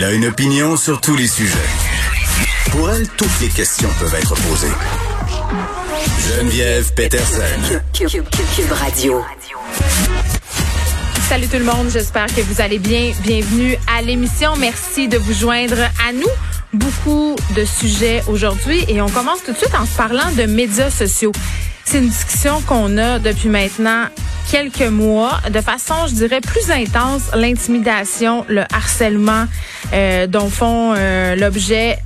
Elle a une opinion sur tous les sujets. Pour elle, toutes les questions peuvent être posées. Geneviève Peterson. Cube, Radio. Salut tout le monde, j'espère que vous allez bien. Bienvenue à l'émission. Merci de vous joindre à nous. Beaucoup de sujets aujourd'hui et on commence tout de suite en se parlant de médias sociaux. C'est une discussion qu'on a depuis maintenant quelques mois, de façon, je dirais, plus intense, l'intimidation, le harcèlement euh, dont font euh, l'objet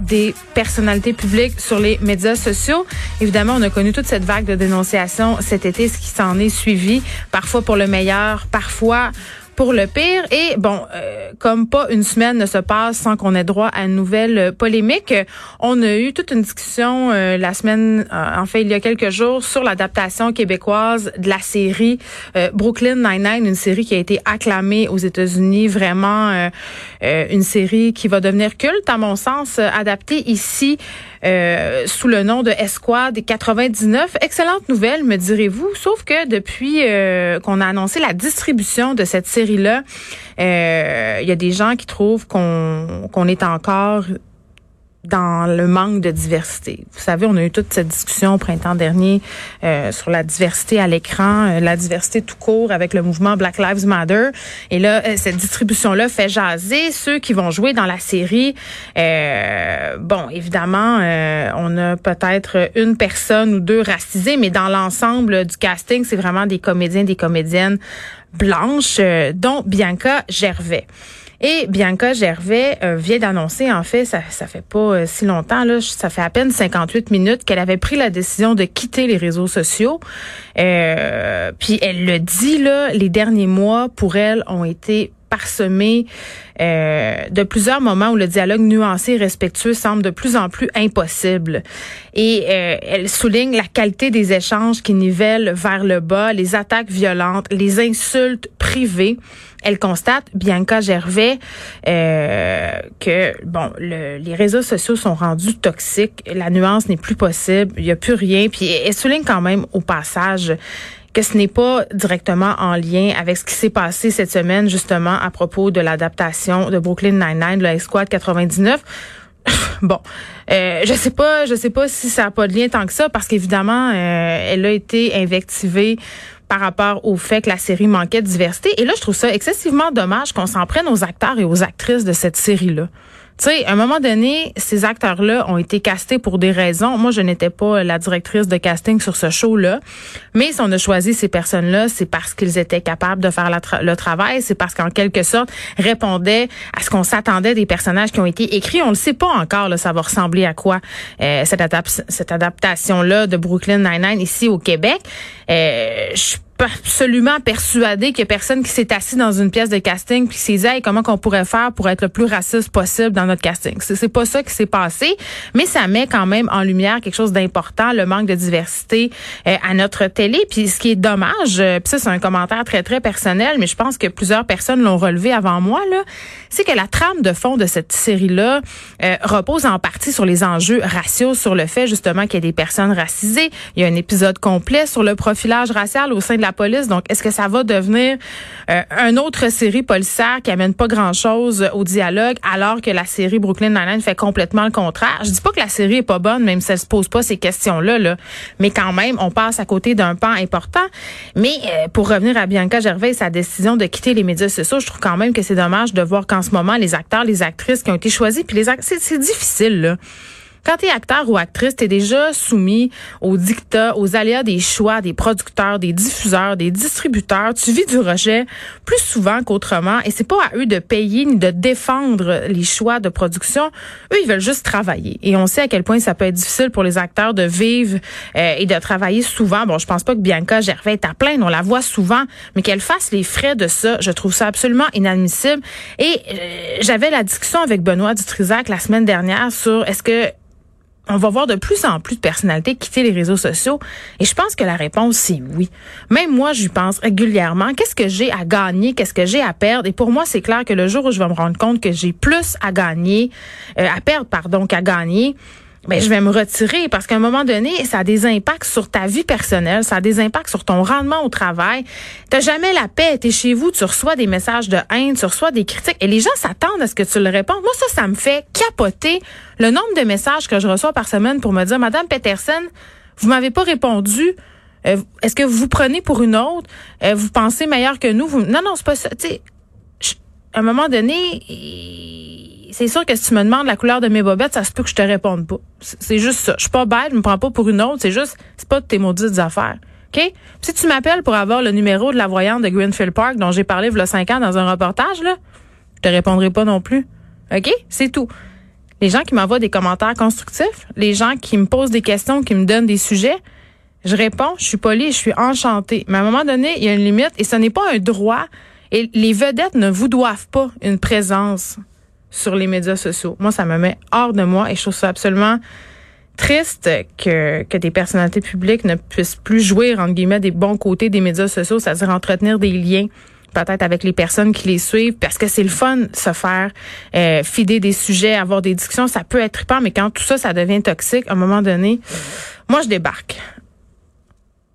des personnalités publiques sur les médias sociaux. Évidemment, on a connu toute cette vague de dénonciation cet été, ce qui s'en est suivi, parfois pour le meilleur, parfois pour le pire. Et bon, euh, comme pas une semaine ne se passe sans qu'on ait droit à une nouvelle polémique, on a eu toute une discussion euh, la semaine, euh, en fait, il y a quelques jours, sur l'adaptation québécoise de la série Brooklyn Nine-Nine, une série qui a été acclamée aux États-Unis, vraiment une série qui va devenir culte, à mon sens, adaptée ici sous le nom de Esquad 99. Excellente nouvelle, me direz-vous, sauf que depuis qu'on a annoncé la distribution de cette série, là euh, il y a des gens qui trouvent qu'on est encore dans le manque de diversité. Vous savez, on a eu toute cette discussion au printemps dernier euh, sur la diversité à l'écran, euh, la diversité tout court avec le mouvement Black Lives Matter. Et là, cette distribution-là fait jaser ceux qui vont jouer dans la série. bon, évidemment, on a peut-être une personne ou deux racisées, mais dans l'ensemble du casting, c'est vraiment des comédiens, des comédiennes blanche, euh, dont Bianca Gervais. Et Bianca Gervais euh, vient d'annoncer, en fait, ça, ça fait pas euh, si longtemps, ça fait à peine 58 minutes qu'elle avait pris la décision de quitter les réseaux sociaux. puis elle le dit, là, les derniers mois, pour elle, ont été parsemé euh, de plusieurs moments où le dialogue nuancé et respectueux semble de plus en plus impossible. Et euh, elle souligne la qualité des échanges qui nivellent vers le bas, les attaques violentes, les insultes privées. Elle constate, Bianca Gervais, euh, que bon, les réseaux sociaux sont rendus toxiques, la nuance n'est plus possible, il n'y a plus rien. Puis elle souligne quand même au passage que ce n'est pas directement en lien avec ce qui s'est passé cette semaine, justement, à propos de l'adaptation de Brooklyn Nine-Nine, le Squad 99. bon, euh, je sais pas, je sais pas si ça a pas de lien tant que ça, parce qu'évidemment, euh, elle a été invectivée par rapport au fait que la série manquait de diversité. Et là, je trouve ça excessivement dommage qu'on s'en prenne aux acteurs et aux actrices de cette série-là. Tu sais, à un moment donné, ces acteurs-là ont été castés pour des raisons. Moi, je n'étais pas la directrice de casting sur ce show-là. Mais si on a choisi ces personnes-là, c'est parce qu'ils étaient capables de faire le travail. C'est parce qu'en quelque sorte, répondaient à ce qu'on s'attendait des personnages qui ont été écrits. On le sait pas encore, là, ça va ressembler à quoi euh, cette, cette adaptation-là de Brooklyn Nine-Nine ici au Québec. Euh, je absolument persuadée qu'il y a personne qui s'est assis dans une pièce de casting puis s'est dit hey, comment qu'on pourrait faire pour être le plus raciste possible dans notre casting? C'est pas ça qui s'est passé, mais ça met quand même en lumière quelque chose d'important, le manque de diversité euh, à notre télé. Puis ce qui est dommage, euh, puis ça c'est un commentaire très très personnel, mais je pense que plusieurs personnes l'ont relevé avant moi là, c'est que la trame de fond de cette série là euh, repose en partie sur les enjeux raciaux, sur le fait justement qu'il y a des personnes racisées. Il y a un épisode complet sur le profilage racial au sein de la police. Donc, est-ce que ça va devenir euh, une autre série policière qui amène pas grand-chose au dialogue, alors que la série Brooklyn Nine-Nine fait complètement le contraire? Je dis pas que la série est pas bonne, même si elle se pose pas ces questions-là, là. mais quand même, on passe à côté d'un pan important. Mais euh, pour revenir à Bianca Gervais et sa décision de quitter les médias sociaux, je trouve quand même que c'est dommage de voir qu'en ce moment, les acteurs, les actrices qui ont été choisis, puis les c'est difficile, là. Quand tu es acteur ou actrice, tu es déjà soumis aux dictats, aux aléas des choix des producteurs, des diffuseurs, des distributeurs. Tu vis du rejet plus souvent qu'autrement et c'est pas à eux de payer ni de défendre les choix de production. Eux, ils veulent juste travailler. Et on sait à quel point ça peut être difficile pour les acteurs de vivre euh, et de travailler souvent. Bon, je pense pas que Bianca Gervais est à plaindre, on la voit souvent, mais qu'elle fasse les frais de ça, je trouve ça absolument inadmissible. Et euh, j'avais la discussion avec Benoît Dutrisac la semaine dernière sur est-ce que on va voir de plus en plus de personnalités quitter les réseaux sociaux. Et je pense que la réponse, c'est oui. Même moi, j'y pense régulièrement. Qu'est-ce que j'ai à gagner? Qu'est-ce que j'ai à perdre? Et pour moi, c'est clair que le jour où je vais me rendre compte que j'ai plus à gagner, euh, à perdre, pardon, qu'à gagner, ben, je vais me retirer parce qu'à un moment donné, ça a des impacts sur ta vie personnelle, ça a des impacts sur ton rendement au travail. T'as jamais la paix, t'es chez vous, tu reçois des messages de haine, tu reçois des critiques et les gens s'attendent à ce que tu le répondes. Moi, ça, ça me fait capoter le nombre de messages que je reçois par semaine pour me dire, Madame Peterson, vous m'avez pas répondu. Euh, est-ce que vous vous prenez pour une autre? Euh, vous pensez meilleur que nous? Non, non, c'est pas ça. Tu sais, à un moment donné, c'est sûr que si tu me demandes la couleur de mes bobettes, ça se peut que je te réponde pas. C'est juste ça. Je suis pas bête, je me prends pas pour une autre. C'est juste, c'est pas de tes maudites affaires. OK? si tu m'appelles pour avoir le numéro de la voyante de Greenfield Park dont j'ai parlé il y a cinq ans dans un reportage, là, je te répondrai pas non plus. OK? C'est tout. Les gens qui m'envoient des commentaires constructifs, les gens qui me posent des questions, qui me donnent des sujets, je réponds, je suis polie, je suis enchantée. Mais à un moment donné, il y a une limite et ce n'est pas un droit. Et les vedettes ne vous doivent pas une présence sur les médias sociaux. Moi, ça me met hors de moi et je trouve ça absolument triste que, que des personnalités publiques ne puissent plus jouer, entre guillemets, des bons côtés des médias sociaux, c'est-à-dire entretenir des liens peut-être avec les personnes qui les suivent, parce que c'est le fun se faire euh, fider des sujets, avoir des discussions, ça peut être trippant, mais quand tout ça, ça devient toxique, à un moment donné, moi, je débarque.